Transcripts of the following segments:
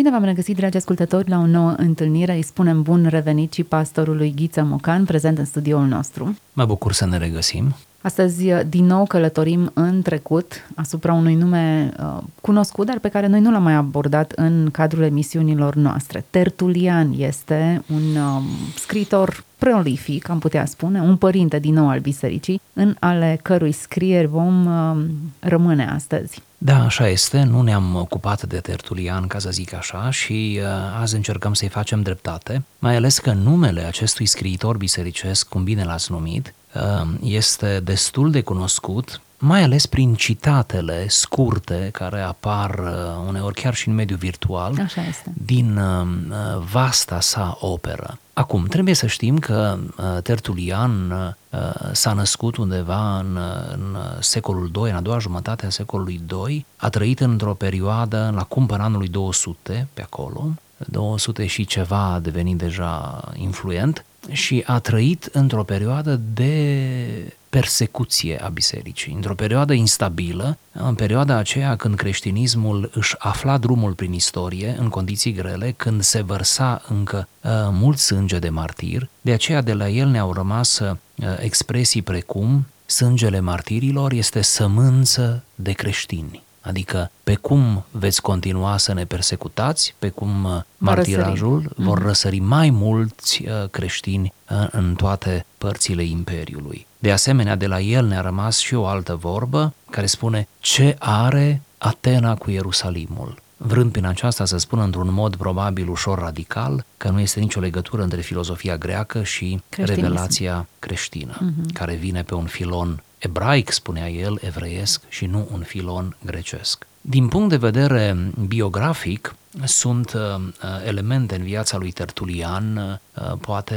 Bine v-am regăsit, dragi ascultători, la o nouă întâlnire. Îi spunem bun revenit și pastorului Ghiță Mocan, prezent în studioul nostru. Mă bucur să ne regăsim. Astăzi, din nou, călătorim în trecut asupra unui nume uh, cunoscut, dar pe care noi nu l-am mai abordat în cadrul emisiunilor noastre. Tertulian este un uh, scritor prolific, am putea spune, un părinte din nou al bisericii, în ale cărui scrieri vom uh, rămâne astăzi. Da, așa este, nu ne-am ocupat de Tertulian, ca să zic așa, și uh, azi încercăm să-i facem dreptate, mai ales că numele acestui scriitor bisericesc, cum bine l-ați numit, uh, este destul de cunoscut, mai ales prin citatele scurte care apar uh, uneori chiar și în mediul virtual Așa este. din uh, uh, vasta sa operă. Acum, trebuie să știm că uh, Tertulian uh, s-a născut undeva în, uh, în secolul II, în a doua jumătate a secolului II, a trăit într-o perioadă la cumpăr anului 200, pe acolo, 200 și ceva a devenit deja influent și a trăit într-o perioadă de persecuție a bisericii, într-o perioadă instabilă, în perioada aceea când creștinismul își afla drumul prin istorie în condiții grele, când se vărsa încă uh, mult sânge de martir, de aceea de la el ne-au rămas uh, expresii precum sângele martirilor este sămânță de creștini. Adică pe cum veți continua să ne persecutați, pe cum uh, martirajul răsări. vor răsări mai mulți uh, creștini uh, în toate părțile Imperiului. De asemenea, de la el ne-a rămas și o altă vorbă care spune ce are Atena cu Ierusalimul vrând prin aceasta să spună într-un mod probabil ușor radical că nu este nicio legătură între filozofia greacă și Creștinism. revelația creștină, Mhm. care vine pe un filon ebraic, spunea el, evreiesc și nu un filon grecesc. Din punct de vedere biografic, sunt uh, uh, elemente în viața lui Tertulian, uh, poate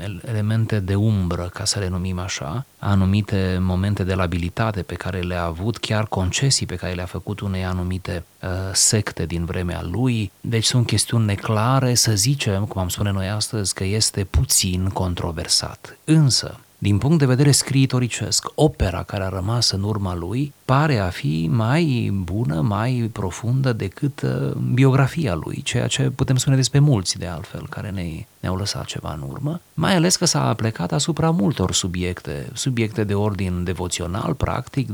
el- elemente de umbră, ca să le numim așa, anumite momente de labilitate pe care le-a avut, chiar concesii pe care le-a făcut unei anumite uh, secte din vremea lui. Deci sunt chestiuni neclare, să zicem, cum am spune noi astăzi, că este puțin controversat. Însă, din punct de vedere scriitoricesc, opera care a rămas în urma lui pare a fi mai bună, mai profundă decât uh, biografia lui, ceea ce putem spune despre mulți de altfel care ne, ne-au lăsat ceva în urmă, mai ales că s-a plecat asupra multor subiecte, subiecte de ordin devoțional, practic,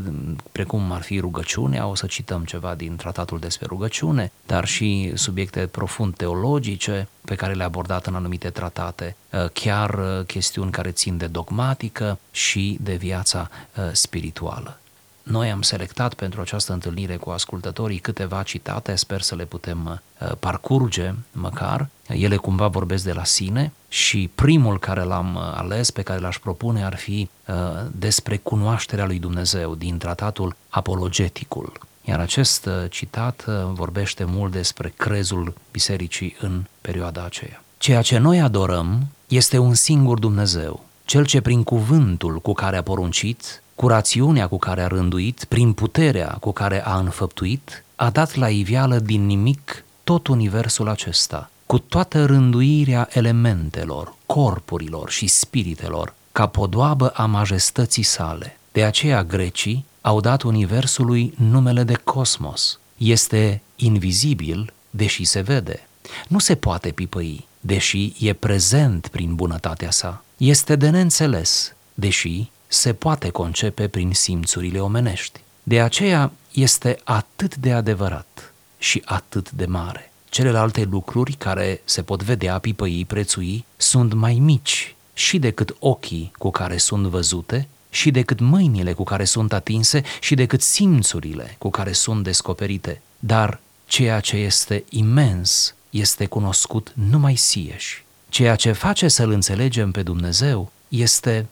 precum ar fi rugăciunea, o să cităm ceva din tratatul despre rugăciune, dar și subiecte profund teologice pe care le-a abordat în anumite tratate, uh, chiar uh, chestiuni care țin de dogmatică și de viața uh, spirituală. Noi am selectat pentru această întâlnire cu ascultătorii câteva citate, sper să le putem uh, parcurge măcar. Ele cumva vorbesc de la sine și primul care l-am uh, ales, pe care l-aș propune, ar fi uh, despre cunoașterea lui Dumnezeu din tratatul Apologeticul. Iar acest uh, citat uh, vorbește mult despre crezul bisericii în perioada aceea. Ceea ce noi adorăm este un singur Dumnezeu, cel ce prin cuvântul cu care a poruncit, cu rațiunea cu care a rânduit, prin puterea cu care a înfăptuit, a dat la iveală din nimic tot universul acesta, cu toată rânduirea elementelor, corpurilor și spiritelor, ca podoabă a majestății sale. De aceea grecii au dat universului numele de cosmos. Este invizibil, deși se vede. Nu se poate pipăi, deși e prezent prin bunătatea sa. Este de neînțeles, deși se poate concepe prin simțurile omenești. De aceea este atât de adevărat și atât de mare. Celelalte lucruri care se pot vedea, pipăi, prețui, sunt mai mici și decât ochii cu care sunt văzute, și decât mâinile cu care sunt atinse, și decât simțurile cu care sunt descoperite. Dar ceea ce este imens este cunoscut numai sieși. Ceea ce face să-L înțelegem pe Dumnezeu este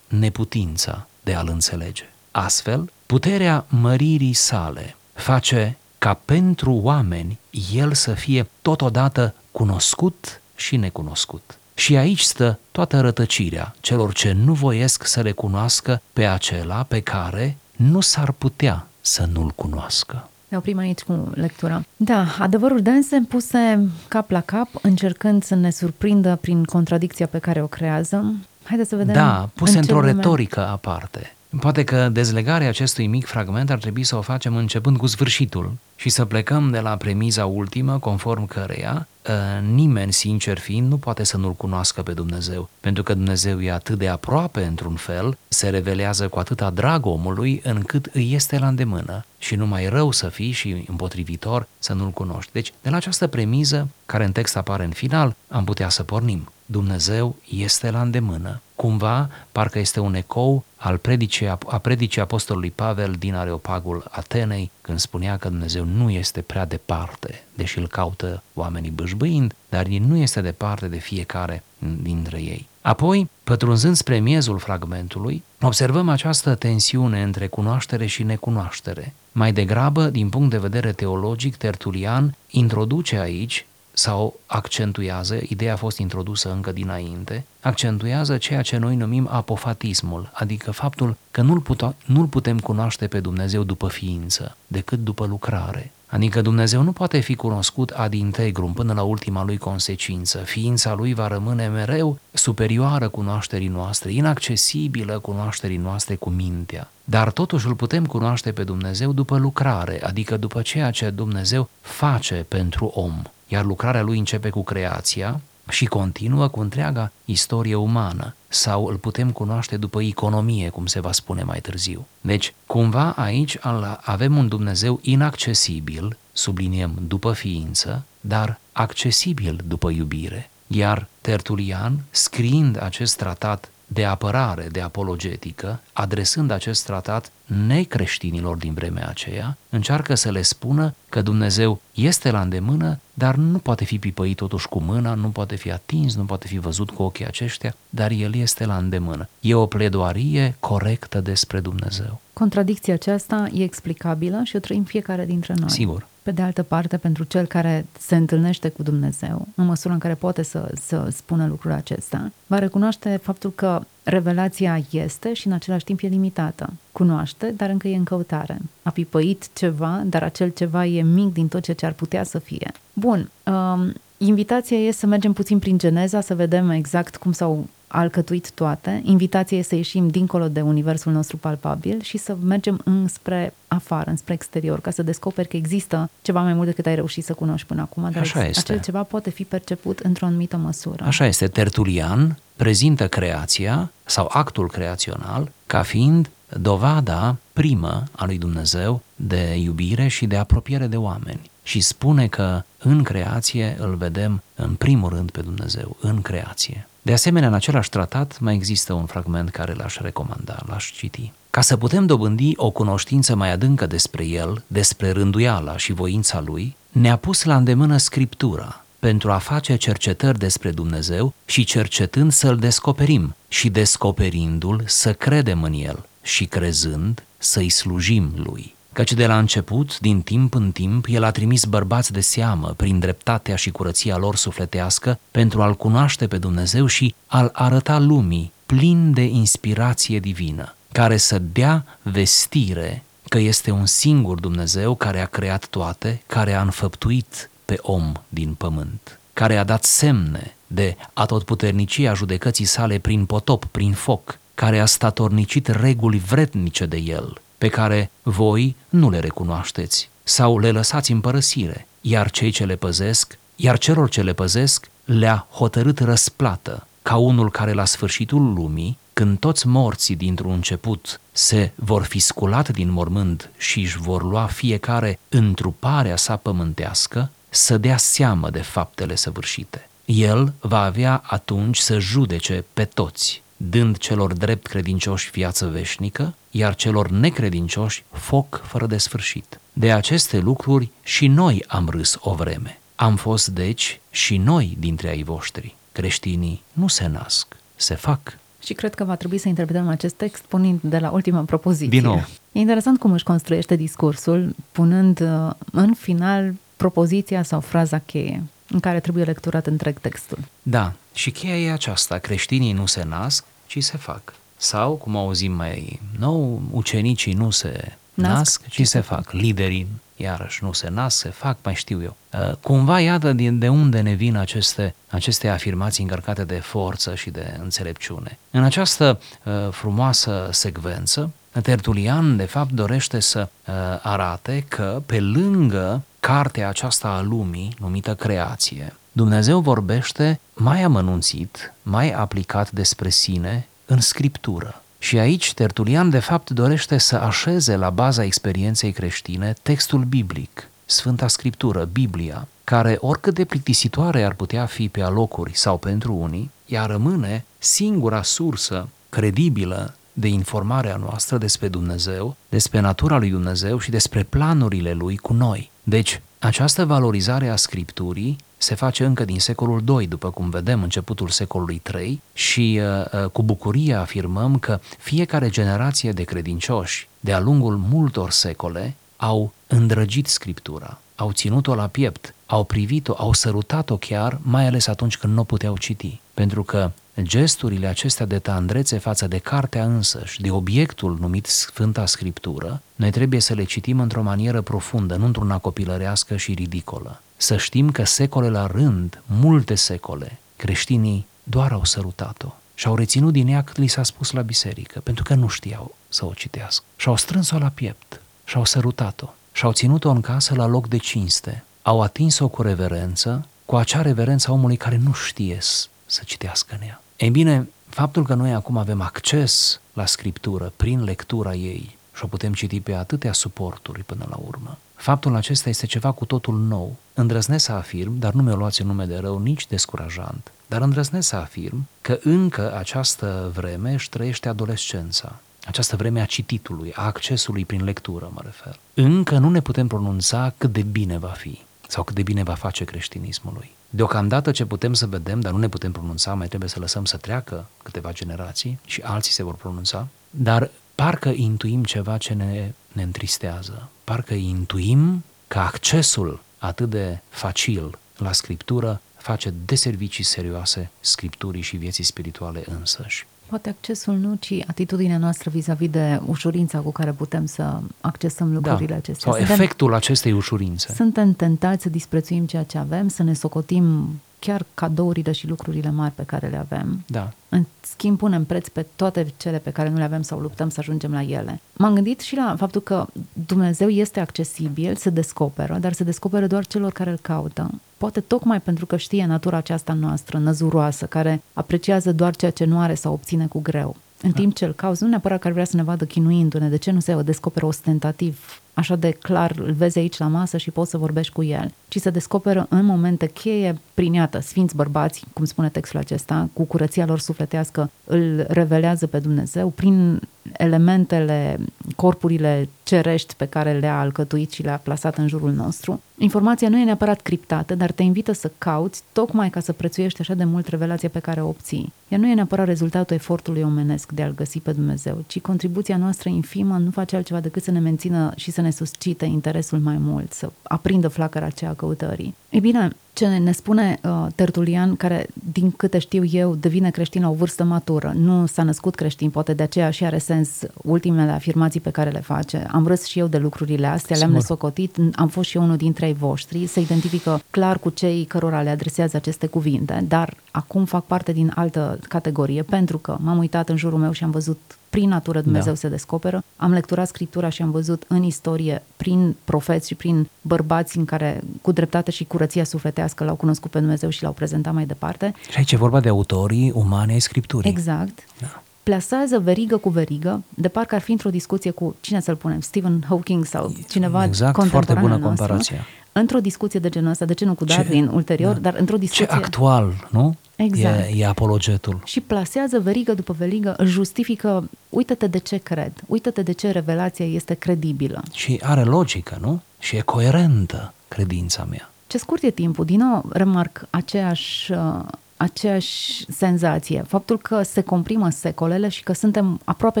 neputința de a-L înțelege. Astfel, puterea măririi sale face ca pentru oameni El să fie totodată cunoscut și necunoscut. Și aici stă toată rătăcirea celor ce nu voiesc să recunoască pe acela pe care nu s-ar putea să nu-l cunoască. Ne oprim aici cu lectura. Da, adevărul dense puse cap la cap, încercând să ne surprindă prin contradicția pe care o creează. Haideți să vedem. Da, puse în într-o lume... retorică aparte. Poate că dezlegarea acestui mic fragment ar trebui să o facem începând cu sfârșitul și să plecăm de la premiza ultimă, conform căreia ă, nimeni, sincer fiind, nu poate să nu-L cunoască pe Dumnezeu, pentru că Dumnezeu e atât de aproape, într-un fel, se revelează cu atâta drag omului, încât îi este la îndemână și nu mai rău să fii și împotrivitor să nu-L cunoști. Deci, de la această premiză, care în text apare în final, am putea să pornim. Dumnezeu este la îndemână. Cumva, parcă este un ecou al predicii, a predicii apostolului Pavel din Areopagul Atenei, când spunea că Dumnezeu nu este prea departe, deși îl caută oamenii bâșbâind, dar el nu este departe de fiecare dintre ei. Apoi, pătrunzând spre miezul fragmentului, observăm această tensiune între cunoaștere și necunoaștere. Mai degrabă, din punct de vedere teologic, Tertulian introduce aici sau accentuează, ideea a fost introdusă încă dinainte, accentuează ceea ce noi numim apofatismul, adică faptul că nu-l, puto- nu-l putem cunoaște pe Dumnezeu după ființă, decât după lucrare. Adică Dumnezeu nu poate fi cunoscut ad integrum până la ultima lui consecință. Ființa lui va rămâne mereu superioară cunoașterii noastre, inaccesibilă cunoașterii noastre cu mintea. Dar totuși îl putem cunoaște pe Dumnezeu după lucrare, adică după ceea ce Dumnezeu face pentru om iar lucrarea lui începe cu creația și continuă cu întreaga istorie umană sau îl putem cunoaște după economie, cum se va spune mai târziu. Deci, cumva aici avem un Dumnezeu inaccesibil, subliniem după ființă, dar accesibil după iubire. Iar Tertulian, scriind acest tratat de apărare, de apologetică, adresând acest tratat necreștinilor din vremea aceea, încearcă să le spună că Dumnezeu este la îndemână, dar nu poate fi pipăit totuși cu mâna, nu poate fi atins, nu poate fi văzut cu ochii aceștia, dar El este la îndemână. E o pledoarie corectă despre Dumnezeu. Contradicția aceasta e explicabilă și o trăim fiecare dintre noi. Sigur. Pe de altă parte, pentru cel care se întâlnește cu Dumnezeu, în măsura în care poate să, să spună lucrul acesta, va recunoaște faptul că revelația este și în același timp e limitată. Cunoaște, dar încă e în căutare. A pipăit ceva, dar acel ceva e mic din tot ceea ce ar putea să fie. Bun, um, invitația e să mergem puțin prin Geneza, să vedem exact cum s-au alcătuit toate. Invitația este să ieșim dincolo de universul nostru palpabil și să mergem înspre afară, înspre exterior, ca să descoperi că există ceva mai mult decât ai reușit să cunoști până acum, dar Așa este. acel ceva poate fi perceput într-o anumită măsură. Așa este. Tertulian prezintă creația sau actul creațional ca fiind dovada primă a lui Dumnezeu de iubire și de apropiere de oameni. Și spune că în creație îl vedem în primul rând pe Dumnezeu, în creație. De asemenea, în același tratat mai există un fragment care l-aș recomanda, l-aș citi. Ca să putem dobândi o cunoștință mai adâncă despre el, despre rânduiala și voința lui, ne-a pus la îndemână Scriptura pentru a face cercetări despre Dumnezeu și cercetând să-L descoperim și descoperindu-L să credem în El și crezând să-i slujim Lui căci de la început, din timp în timp, el a trimis bărbați de seamă prin dreptatea și curăția lor sufletească pentru a-L cunoaște pe Dumnezeu și a-L arăta lumii plin de inspirație divină, care să dea vestire că este un singur Dumnezeu care a creat toate, care a înfăptuit pe om din pământ, care a dat semne de atotputernicia judecății sale prin potop, prin foc, care a statornicit reguli vrednice de el, pe care voi nu le recunoașteți sau le lăsați în părăsire, iar cei ce le păzesc, iar celor ce le păzesc le-a hotărât răsplată, ca unul care la sfârșitul lumii, când toți morții dintr-un început se vor fi sculat din mormânt și își vor lua fiecare întruparea sa pământească, să dea seamă de faptele săvârșite. El va avea atunci să judece pe toți, dând celor drept credincioși viață veșnică, iar celor necredincioși foc fără de sfârșit. De aceste lucruri și noi am râs o vreme. Am fost, deci, și noi dintre ai voștri. Creștinii nu se nasc, se fac. Și cred că va trebui să interpretăm acest text punând de la ultima propoziție. Din nou. E interesant cum își construiește discursul, punând uh, în final propoziția sau fraza cheie. în care trebuie lecturat întreg textul. Da, și cheia e aceasta, creștinii nu se nasc, ci se fac. Sau, cum auzim mai nou, ucenicii nu se nasc, nasc ci se fac. Liderii, iarăși, nu se nasc, se fac, mai știu eu. Uh, cumva, iată de unde ne vin aceste, aceste afirmații încărcate de forță și de înțelepciune. În această uh, frumoasă secvență, Tertulian, de fapt, dorește să uh, arate că, pe lângă cartea aceasta a lumii, numită creație, Dumnezeu vorbește mai amănunțit, mai aplicat despre sine în scriptură. Și aici Tertulian de fapt dorește să așeze la baza experienței creștine textul biblic, Sfânta Scriptură, Biblia, care oricât de plictisitoare ar putea fi pe alocuri sau pentru unii, ea rămâne singura sursă credibilă de informarea noastră despre Dumnezeu, despre natura lui Dumnezeu și despre planurile lui cu noi. Deci, această valorizare a Scripturii se face încă din secolul II, după cum vedem începutul secolului III și uh, uh, cu bucurie afirmăm că fiecare generație de credincioși de-a lungul multor secole au îndrăgit Scriptura, au ținut-o la piept, au privit-o, au sărutat-o chiar, mai ales atunci când nu o puteau citi. Pentru că gesturile acestea de tandrețe față de cartea însăși, de obiectul numit Sfânta Scriptură, noi trebuie să le citim într-o manieră profundă, nu într-una copilărească și ridicolă. Să știm că secole la rând, multe secole, creștinii doar au sărutat-o și au reținut din ea cât li s-a spus la biserică, pentru că nu știau să o citească. Și au strâns-o la piept și au sărutat-o și au ținut-o în casă la loc de cinste. Au atins-o cu reverență, cu acea reverență a omului care nu știe să citească în ea. Ei bine, faptul că noi acum avem acces la Scriptură prin lectura ei și o putem citi pe atâtea suporturi până la urmă, faptul acesta este ceva cu totul nou. Îndrăznesc să afirm, dar nu mi-o luați în nume de rău, nici descurajant, dar îndrăznesc să afirm că încă această vreme își trăiește adolescența această vreme a cititului, a accesului prin lectură, mă refer. Încă nu ne putem pronunța cât de bine va fi sau cât de bine va face creștinismului. Deocamdată ce putem să vedem, dar nu ne putem pronunța, mai trebuie să lăsăm să treacă câteva generații și alții se vor pronunța, dar parcă intuim ceva ce ne, ne întristează. Parcă intuim că accesul atât de facil la Scriptură face deservicii serioase Scripturii și vieții spirituale însăși. Poate accesul nu, ci atitudinea noastră vis-a-vis de ușurința cu care putem să accesăm lucrurile da. acestea. Sau suntem, efectul acestei ușurințe. Suntem tentați să disprețuim ceea ce avem, să ne socotim chiar cadourile și lucrurile mari pe care le avem. Da. În schimb, punem preț pe toate cele pe care nu le avem sau luptăm să ajungem la ele. M-am gândit și la faptul că Dumnezeu este accesibil, se descoperă, dar se descoperă doar celor care îl caută. Poate tocmai pentru că știe natura aceasta noastră, năzuroasă, care apreciază doar ceea ce nu are sau obține cu greu. În da. timp ce îl cauți, nu neapărat că ar vrea să ne vadă chinuindu-ne, de ce nu se descoperă ostentativ așa de clar îl vezi aici la masă și poți să vorbești cu el, ci se descoperă în momente cheie prin iată, sfinți bărbați, cum spune textul acesta, cu curăția lor sufletească, îl revelează pe Dumnezeu prin elementele, corpurile cerești pe care le-a alcătuit și le-a plasat în jurul nostru. Informația nu e neapărat criptată, dar te invită să cauți tocmai ca să prețuiești așa de mult revelația pe care o obții. Ea nu e neapărat rezultatul efortului omenesc de a-L găsi pe Dumnezeu, ci contribuția noastră infimă nu face altceva decât să ne mențină și să ne suscite interesul mai mult, să aprindă flacăra aceea căutării. E bine, ce ne spune uh, Tertulian, care, din câte știu eu, devine creștin la o vârstă matură, nu s-a născut creștin, poate de aceea și are sens ultimele afirmații pe care le face. Am râs și eu de lucrurile astea, le-am nesocotit, am fost și eu unul dintre ei voștri, se identifică clar cu cei cărora le adresează aceste cuvinte, dar acum fac parte din altă categorie, pentru că m-am uitat în jurul meu și am văzut prin natură Dumnezeu da. se descoperă. Am lecturat Scriptura și am văzut în istorie, prin profeți și prin bărbați în care cu dreptate și curăția sufletească l-au cunoscut pe Dumnezeu și l-au prezentat mai departe. Și aici e vorba de autorii umane ai Scripturii. Exact. Da plasează verigă cu verigă, de parcă ar fi într-o discuție cu, cine să-l punem, Stephen Hawking sau cineva Exact, foarte bună comparație. Într-o discuție de genul ăsta, de ce nu cu Darwin ce, ulterior, da. dar într-o discuție... Ce actual, nu? Exact. E, e apologetul. Și plasează verigă după verigă, își justifică, uită-te de ce cred, uită-te de ce revelația este credibilă. Și are logică, nu? Și e coerentă credința mea. Ce scurt e timpul, din nou remarc aceeași, uh, aceeași senzație. Faptul că se comprimă secolele și că suntem aproape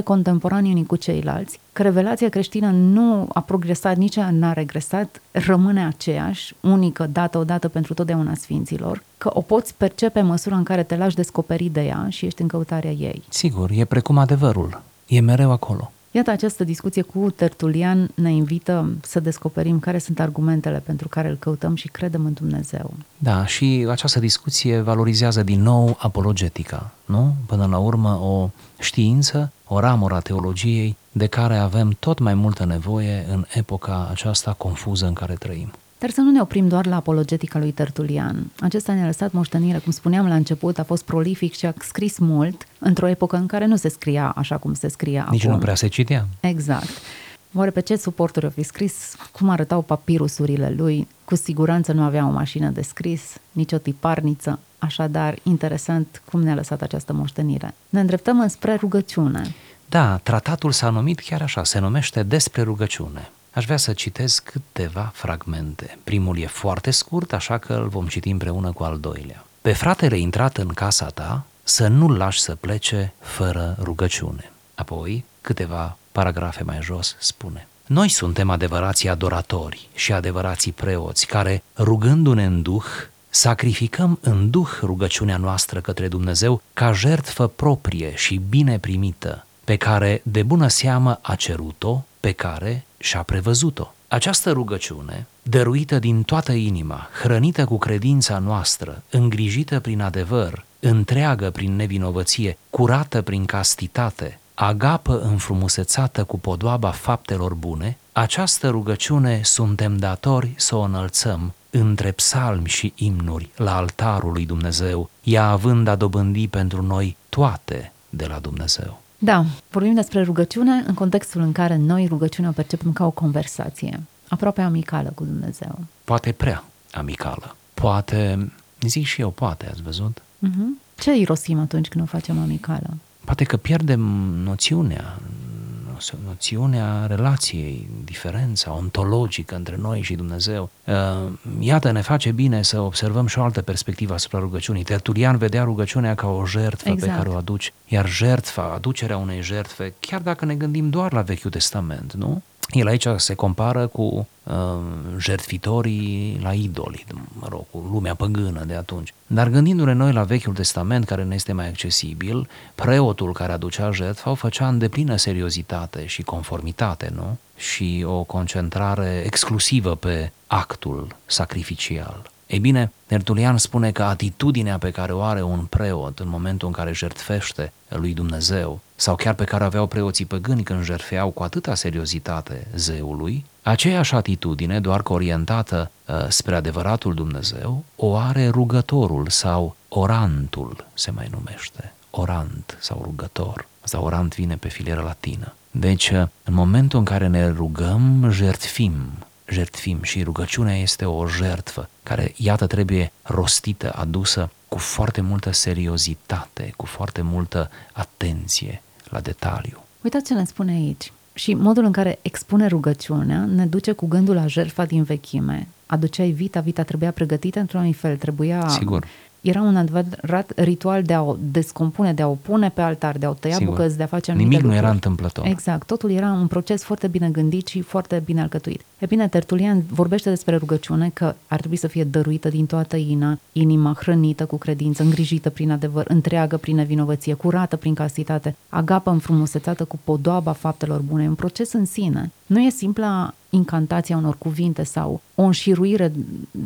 contemporani unii cu ceilalți, că revelația creștină nu a progresat, nici n-a regresat, rămâne aceeași, unică, dată odată pentru totdeauna sfinților, că o poți percepe în măsura în care te lași descoperi de ea și ești în căutarea ei. Sigur, e precum adevărul. E mereu acolo. Iată, această discuție cu Tertulian ne invită să descoperim care sunt argumentele pentru care îl căutăm și credem în Dumnezeu. Da, și această discuție valorizează din nou apologetica, nu? Până la urmă, o știință, o ramură a teologiei de care avem tot mai multă nevoie în epoca aceasta confuză în care trăim. Dar să nu ne oprim doar la apologetica lui Tertulian. Acesta ne-a lăsat moștenire, cum spuneam la început, a fost prolific și a scris mult într-o epocă în care nu se scria așa cum se scria Nici acum. nu prea se citea. Exact. Oare pe ce suporturi o fi scris? Cum arătau papirusurile lui? Cu siguranță nu avea o mașină de scris, nici o tiparniță. Așadar, interesant cum ne-a lăsat această moștenire. Ne îndreptăm înspre rugăciune. Da, tratatul s-a numit chiar așa, se numește Despre rugăciune. Aș vrea să citez câteva fragmente. Primul e foarte scurt, așa că îl vom citi împreună cu al doilea. Pe fratele intrat în casa ta, să nu-l lași să plece fără rugăciune. Apoi, câteva paragrafe mai jos, spune Noi suntem adevărații adoratori și adevărații preoți, care, rugându-ne în duh, sacrificăm în duh rugăciunea noastră către Dumnezeu ca jertfă proprie și bine primită, pe care de bună seamă a cerut-o, pe care și-a prevăzut-o. Această rugăciune, dăruită din toată inima, hrănită cu credința noastră, îngrijită prin adevăr, întreagă prin nevinovăție, curată prin castitate, agapă înfrumusețată cu podoaba faptelor bune, această rugăciune suntem datori să o înălțăm între psalmi și imnuri la altarul lui Dumnezeu, ea având a dobândi pentru noi toate de la Dumnezeu. Da, vorbim despre rugăciune în contextul în care noi rugăciunea o percepem ca o conversație, aproape amicală cu Dumnezeu. Poate prea amicală. Poate, zic și eu, poate, ați văzut? Uh-huh. Ce irosim atunci când o facem amicală? Poate că pierdem noțiunea, noțiunea relației, diferența ontologică între noi și Dumnezeu. Iată, ne face bine să observăm și o altă perspectivă asupra rugăciunii. Tertulian vedea rugăciunea ca o jertfă exact. pe care o aduci, iar jertfa, aducerea unei jertfe, chiar dacă ne gândim doar la Vechiul Testament, nu? El aici se compară cu uh, jertfitorii la idoli, mă rog, cu lumea păgână de atunci. Dar gândindu-ne noi la Vechiul Testament, care ne este mai accesibil, preotul care aducea jertfa o făcea în deplină seriozitate și conformitate, nu? Și o concentrare exclusivă pe actul sacrificial. Ei bine, Tertulian spune că atitudinea pe care o are un preot în momentul în care jertfește lui Dumnezeu, sau chiar pe care aveau preoții păgâni când jertfeau cu atâta seriozitate zeului, aceeași atitudine, doar că orientată uh, spre adevăratul Dumnezeu, o are rugătorul sau orantul, se mai numește, orant sau rugător. Asta orant vine pe filieră latină. Deci, uh, în momentul în care ne rugăm, jertfim jertfim și rugăciunea este o jertfă care, iată, trebuie rostită, adusă cu foarte multă seriozitate, cu foarte multă atenție la detaliu. Uitați ce ne spune aici. Și modul în care expune rugăciunea ne duce cu gândul la jertfa din vechime. Aduceai vita, vita trebuia pregătită într-un fel, trebuia Sigur era un adevărat ritual de a o descompune, de a o pune pe altar, de a o tăia Sigur. bucăți, de a face anumite Nimic lucruri. nu era întâmplător. Exact, totul era un proces foarte bine gândit și foarte bine alcătuit. E bine, Tertulian vorbește despre rugăciune că ar trebui să fie dăruită din toată ina, inima hrănită cu credință, îngrijită prin adevăr, întreagă prin nevinovăție, curată prin castitate, agapă înfrumusețată cu podoaba faptelor bune. E un proces în sine. Nu e simpla incantația unor cuvinte sau o înșiruire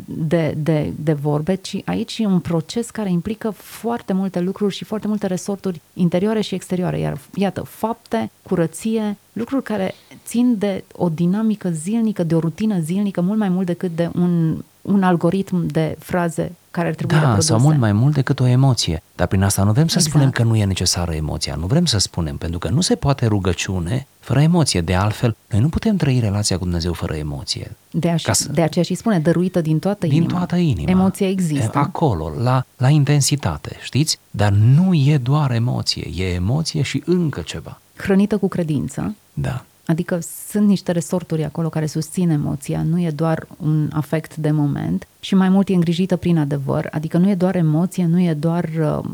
de, de, de vorbe, ci aici e un proces care implică foarte multe lucruri și foarte multe resorturi interioare și exterioare. Iar, iată, fapte, curăție, lucruri care țin de o dinamică zilnică, de o rutină zilnică, mult mai mult decât de un, un algoritm de fraze care ar trebui da, reproduse. sau mult mai mult decât o emoție. Dar prin asta nu vrem să exact. spunem că nu e necesară emoția. Nu vrem să spunem, pentru că nu se poate rugăciune fără emoție. De altfel, noi nu putem trăi relația cu Dumnezeu fără emoție. De, așa, să... de aceea și spune, dăruită din toată din inima. Din toată inima. Emoția există. Acolo, la, la intensitate, știți? Dar nu e doar emoție, e emoție și încă ceva. Hrănită cu credință. Da. Adică sunt niște resorturi acolo care susțin emoția, nu e doar un afect de moment și mai mult e îngrijită prin adevăr, adică nu e doar emoție, nu e doar uh,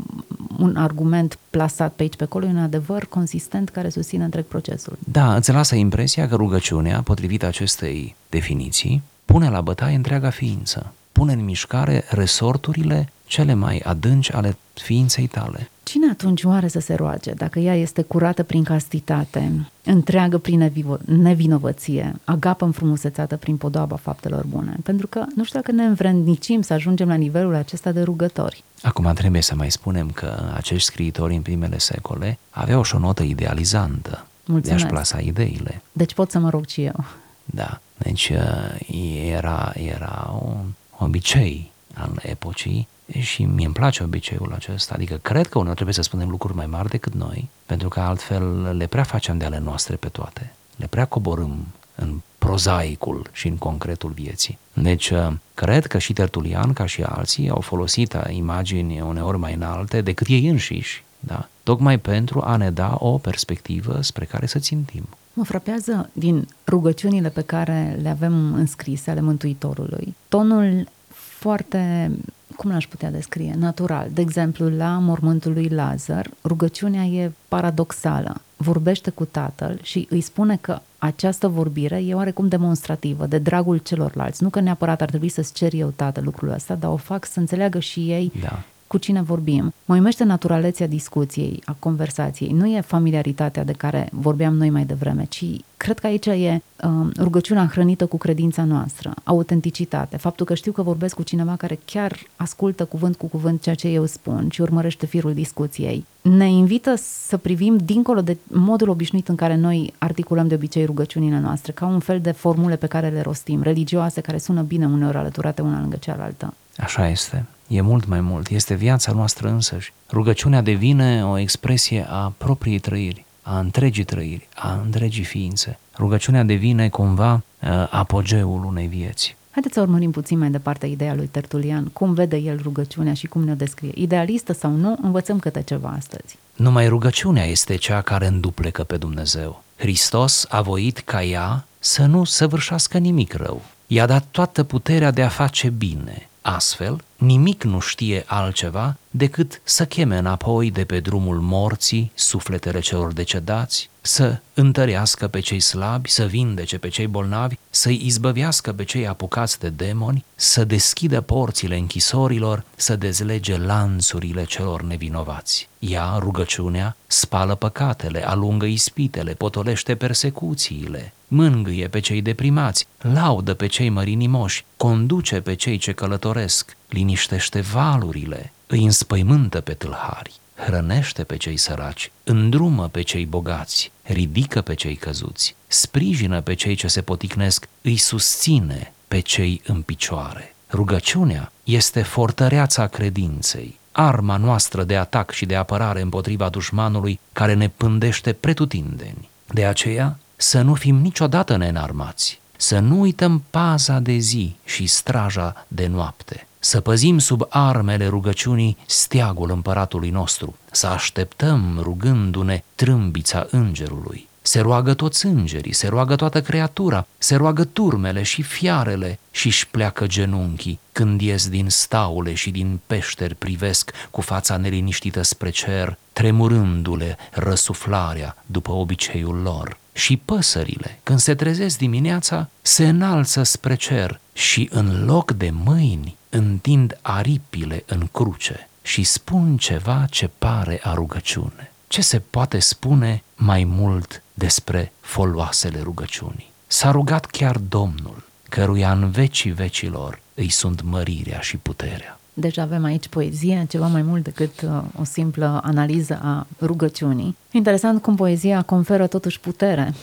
un argument plasat pe aici pe acolo, e un adevăr consistent care susține întreg procesul. Da, îți lasă impresia că rugăciunea, potrivit acestei definiții, pune la bătaie întreaga ființă, pune în mișcare resorturile cele mai adânci ale ființei tale. Cine atunci oare să se roage dacă ea este curată prin castitate, întreagă prin nevinovăție, agapă înfrumusețată prin podoaba faptelor bune? Pentru că nu știu dacă ne învrednicim să ajungem la nivelul acesta de rugători. Acum trebuie să mai spunem că acești scriitori în primele secole aveau și o notă idealizantă Mulțumesc. de a-și plasa ideile. Deci pot să mă rog și eu. Da, deci uh, era, era un obicei al epocii și mi îmi place obiceiul acesta, adică cred că uneori trebuie să spunem lucruri mai mari decât noi, pentru că altfel le prea facem de ale noastre pe toate, le prea coborâm în prozaicul și în concretul vieții. Deci, uh, cred că și Tertulian, ca și alții, au folosit imagini uneori mai înalte decât ei înșiși, da? tocmai pentru a ne da o perspectivă spre care să țintim. Mă frapează din rugăciunile pe care le avem înscrise ale Mântuitorului, tonul foarte cum l-aș putea descrie, natural. De exemplu, la mormântul lui Lazar, rugăciunea e paradoxală. Vorbește cu tatăl și îi spune că această vorbire e oarecum demonstrativă, de dragul celorlalți. Nu că neapărat ar trebui să-ți cer eu, tată, lucrul ăsta, dar o fac să înțeleagă și ei da cu cine vorbim. Mă uimește naturalețea discuției, a conversației. Nu e familiaritatea de care vorbeam noi mai devreme, ci cred că aici e um, rugăciunea hrănită cu credința noastră, autenticitate, faptul că știu că vorbesc cu cineva care chiar ascultă cuvânt cu cuvânt ceea ce eu spun și urmărește firul discuției. Ne invită să privim dincolo de modul obișnuit în care noi articulăm de obicei rugăciunile noastre, ca un fel de formule pe care le rostim, religioase, care sună bine uneori alăturate una lângă cealaltă. Așa este e mult mai mult, este viața noastră însăși. Rugăciunea devine o expresie a propriei trăiri, a întregii trăiri, a întregii ființe. Rugăciunea devine cumva uh, apogeul unei vieți. Haideți să urmărim puțin mai departe ideea lui Tertulian, cum vede el rugăciunea și cum ne-o descrie. Idealistă sau nu, învățăm câte ceva astăzi. Numai rugăciunea este cea care înduplecă pe Dumnezeu. Hristos a voit ca ea să nu săvârșească nimic rău. I-a dat toată puterea de a face bine, Astfel, nimic nu știe altceva decât să cheme înapoi de pe drumul morții sufletele celor decedați, să întărească pe cei slabi, să vindece pe cei bolnavi, să-i izbăvească pe cei apucați de demoni, să deschidă porțile închisorilor, să dezlege lanțurile celor nevinovați. Ea, rugăciunea, spală păcatele, alungă ispitele, potolește persecuțiile, mângâie pe cei deprimați, laudă pe cei mărinimoși, conduce pe cei ce călătoresc, liniștește valurile, îi înspăimântă pe tâlhari, hrănește pe cei săraci, îndrumă pe cei bogați, ridică pe cei căzuți, sprijină pe cei ce se poticnesc, îi susține pe cei în picioare. Rugăciunea este fortăreața credinței, arma noastră de atac și de apărare împotriva dușmanului care ne pândește pretutindeni. De aceea, să nu fim niciodată neînarmați, să nu uităm paza de zi și straja de noapte, să păzim sub armele rugăciunii steagul împăratului nostru, să așteptăm rugându-ne trâmbița îngerului. Se roagă toți îngerii, se roagă toată creatura, se roagă turmele și fiarele și își pleacă genunchii când ies din staule și din peșteri privesc cu fața neliniștită spre cer, tremurându-le răsuflarea după obiceiul lor și păsările, când se trezesc dimineața, se înalță spre cer și în loc de mâini întind aripile în cruce și spun ceva ce pare a rugăciune. Ce se poate spune mai mult despre foloasele rugăciunii? S-a rugat chiar Domnul, căruia în vecii vecilor îi sunt mărirea și puterea. Deci avem aici poezie, ceva mai mult decât uh, o simplă analiză a rugăciunii. Interesant cum poezia conferă totuși putere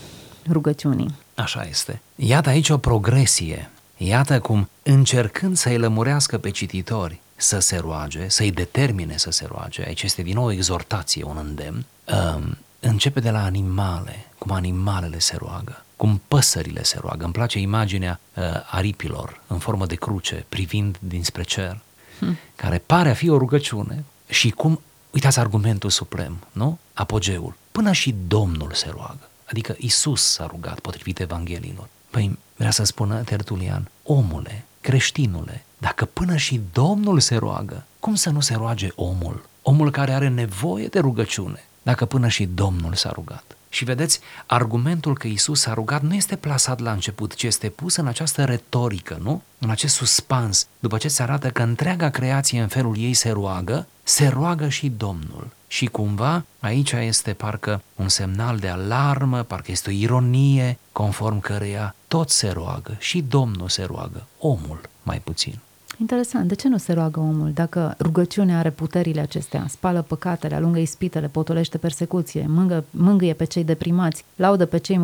rugăciunii. Așa este. Iată aici o progresie. Iată cum, încercând să-i lămurească pe cititori să se roage, să-i determine să se roage, aici este din nou o exhortație, un îndemn, um, începe de la animale, cum animalele se roagă, cum păsările se roagă. Îmi place imaginea uh, aripilor în formă de cruce, privind dinspre cer care pare a fi o rugăciune și cum, uitați argumentul suprem, nu? Apogeul. Până și Domnul se roagă. Adică Isus s-a rugat potrivit Evangheliilor. Păi vrea să spună Tertulian, omule, creștinule, dacă până și Domnul se roagă, cum să nu se roage omul? Omul care are nevoie de rugăciune, dacă până și Domnul s-a rugat. Și vedeți, argumentul că Isus s-a rugat nu este plasat la început, ci este pus în această retorică, nu? În acest suspans. După ce se arată că întreaga creație în felul ei se roagă, se roagă și Domnul. Și cumva aici este parcă un semnal de alarmă, parcă este o ironie conform căreia tot se roagă și Domnul se roagă, omul mai puțin. Interesant. De ce nu se roagă omul? Dacă rugăciunea are puterile acestea, spală păcatele, alungă ispitele, potolește persecuție, mângă, mângâie pe cei deprimați, laudă pe cei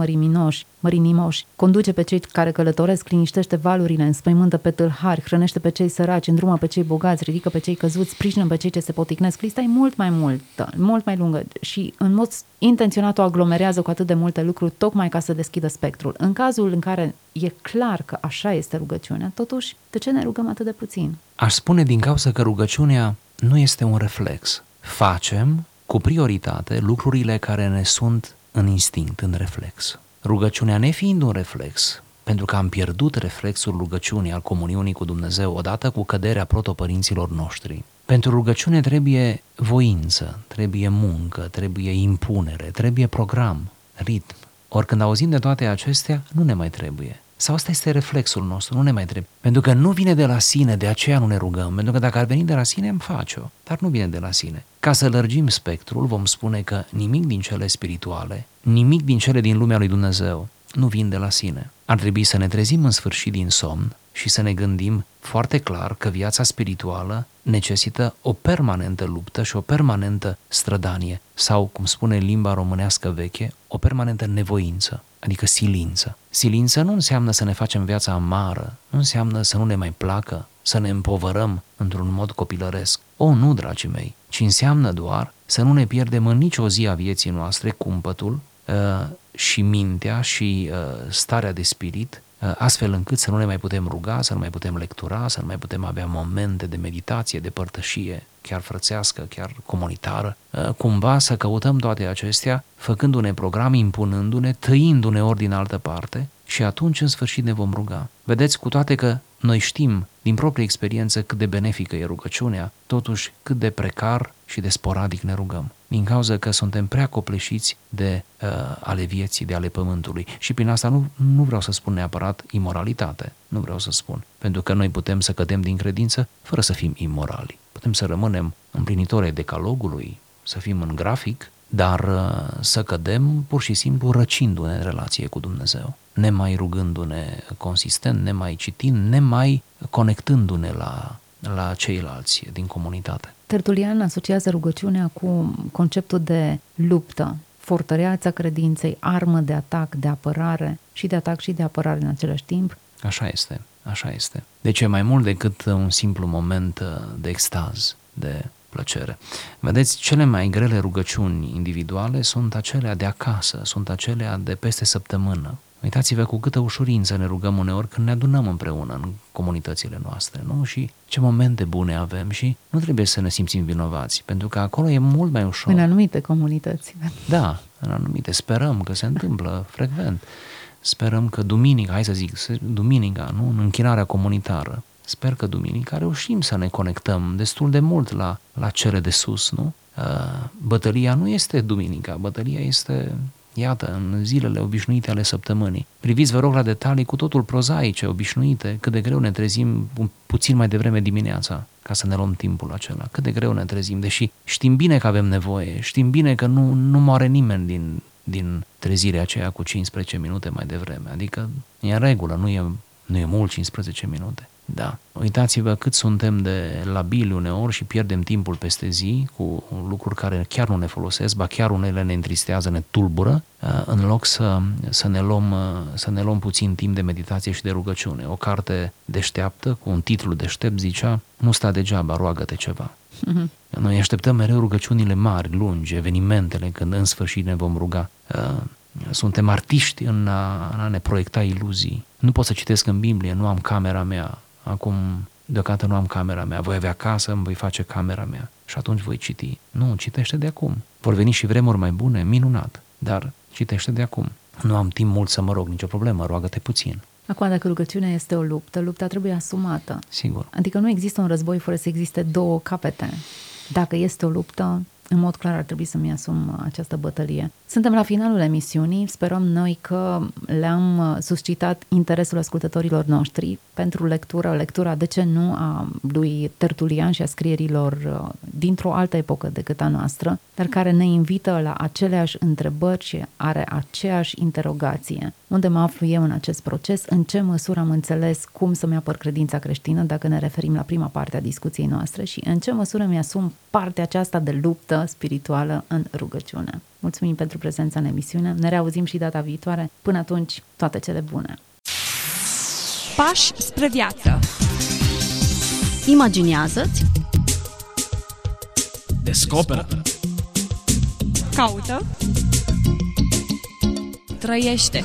măriminoși, mărinimoși, conduce pe cei care călătoresc, liniștește valurile, înspăimântă pe tâlhari, hrănește pe cei săraci, îndrumă pe cei bogați, ridică pe cei căzuți, sprijină pe cei ce se poticnesc. Lista e mult mai multă, mult mai lungă și în mod intenționat o aglomerează cu atât de multe lucruri tocmai ca să deschidă spectrul. În cazul în care e clar că așa este rugăciunea, totuși, de ce ne rugăm atât de puțin? Aș spune din cauza că rugăciunea nu este un reflex. Facem cu prioritate lucrurile care ne sunt în instinct, în reflex. Rugăciunea nefiind un reflex, pentru că am pierdut reflexul rugăciunii al comuniunii cu Dumnezeu odată cu căderea protopărinților noștri. Pentru rugăciune trebuie voință, trebuie muncă, trebuie impunere, trebuie program, ritm. Ori când auzim de toate acestea, nu ne mai trebuie. Sau asta este reflexul nostru, nu ne mai trebuie. Pentru că nu vine de la sine, de aceea nu ne rugăm. Pentru că dacă ar veni de la sine, am face-o. Dar nu vine de la sine. Ca să lărgim spectrul, vom spune că nimic din cele spirituale, nimic din cele din lumea lui Dumnezeu, nu vin de la sine. Ar trebui să ne trezim în sfârșit din somn și să ne gândim foarte clar că viața spirituală necesită o permanentă luptă și o permanentă strădanie sau, cum spune limba românească veche, o permanentă nevoință, adică silință. Silință nu înseamnă să ne facem viața amară, nu înseamnă să nu ne mai placă, să ne împovărăm într-un mod copilăresc. O, nu, dragii mei, ci înseamnă doar să nu ne pierdem în nicio zi a vieții noastre cumpătul uh, și mintea și uh, starea de spirit Uh, astfel încât să nu ne mai putem ruga, să nu mai putem lectura, să nu mai putem avea momente de meditație, de părtășie, chiar frățească, chiar comunitară, uh, cumva să căutăm toate acestea, făcându-ne program, impunându-ne, tăindu-ne ori din altă parte și atunci în sfârșit ne vom ruga. Vedeți, cu toate că noi știm din proprie experiență cât de benefică e rugăciunea, totuși cât de precar și de sporadic ne rugăm. Din cauza că suntem prea copleșiți de uh, ale vieții, de ale pământului. Și prin asta nu, nu vreau să spun neapărat imoralitate, nu vreau să spun. Pentru că noi putem să cădem din credință fără să fim imorali. Putem să rămânem împlinitori decalogului, să fim în grafic, dar uh, să cădem pur și simplu răcindu-ne în relație cu Dumnezeu, nemai rugându-ne consistent, nemai citind, nemai conectându-ne la, la ceilalți din comunitate. Tertulian asociază rugăciunea cu conceptul de luptă, fortăreața credinței, armă de atac, de apărare și de atac și de apărare în același timp. Așa este, așa este. Deci e mai mult decât un simplu moment uh, de extaz, de plăcere. Vedeți, cele mai grele rugăciuni individuale sunt acelea de acasă, sunt acelea de peste săptămână. Uitați-vă cu câtă ușurință ne rugăm uneori când ne adunăm împreună în comunitățile noastre, nu? Și ce momente bune avem și nu trebuie să ne simțim vinovați, pentru că acolo e mult mai ușor. În anumite comunități. Da, în anumite. Sperăm că se întâmplă frecvent. Sperăm că duminica, hai să zic, duminica, nu? În închinarea comunitară, Sper că duminica reușim să ne conectăm destul de mult la, la cele de sus, nu? Uh, bătălia nu este duminica, bătălia este, iată, în zilele obișnuite ale săptămânii. Priviți, vă rog, la detalii cu totul prozaice, obișnuite, cât de greu ne trezim puțin mai devreme dimineața ca să ne luăm timpul acela. Cât de greu ne trezim, deși știm bine că avem nevoie, știm bine că nu, nu moare nimeni din, din trezirea aceea cu 15 minute mai devreme. Adică e în regulă, nu e, nu e mult 15 minute. Da. Uitați-vă cât suntem de labili uneori și pierdem timpul peste zi cu lucruri care chiar nu ne folosesc, ba chiar unele ne întristează, ne tulbură, uh, în loc să, să, ne luăm, uh, să ne luăm puțin timp de meditație și de rugăciune. O carte deșteaptă, cu un titlu deștept, zicea, nu sta degeaba, roagă-te ceva. Mm-hmm. Noi așteptăm mereu rugăciunile mari, lungi, evenimentele, când în sfârșit ne vom ruga. Uh, suntem artiști în a, în a ne proiecta iluzii. Nu pot să citesc în Biblie, nu am camera mea, acum deocamdată nu am camera mea, voi avea casă, îmi voi face camera mea și atunci voi citi. Nu, citește de acum. Vor veni și vremuri mai bune, minunat. Dar Citește de acum. Nu am timp mult să mă rog, nicio problemă, roagă-te puțin. Acum, dacă rugăciunea este o luptă, lupta trebuie asumată. Sigur. Adică nu există un război fără să existe două capete. Dacă este o luptă, în mod clar ar trebui să-mi asum această bătălie. Suntem la finalul emisiunii, sperăm noi că le-am suscitat interesul ascultătorilor noștri pentru lectură, lectura, de ce nu, a lui Tertulian și a scrierilor uh, dintr-o altă epocă decât a noastră, dar care ne invită la aceleași întrebări și are aceeași interogație. Unde mă aflu eu în acest proces? În ce măsură am înțeles cum să-mi apăr credința creștină, dacă ne referim la prima parte a discuției noastre, și în ce măsură mi-asum partea aceasta de luptă spirituală în rugăciune. Mulțumim pentru prezența în emisiune, ne reauzim și data viitoare. Până atunci, toate cele bune! Pași spre viață. Imaginează-ți, Descoperă. Caută. Trăiește.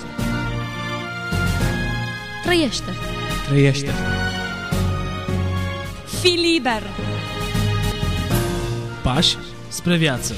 trăiește. Trăiește. Fii liber. Pași spre viață.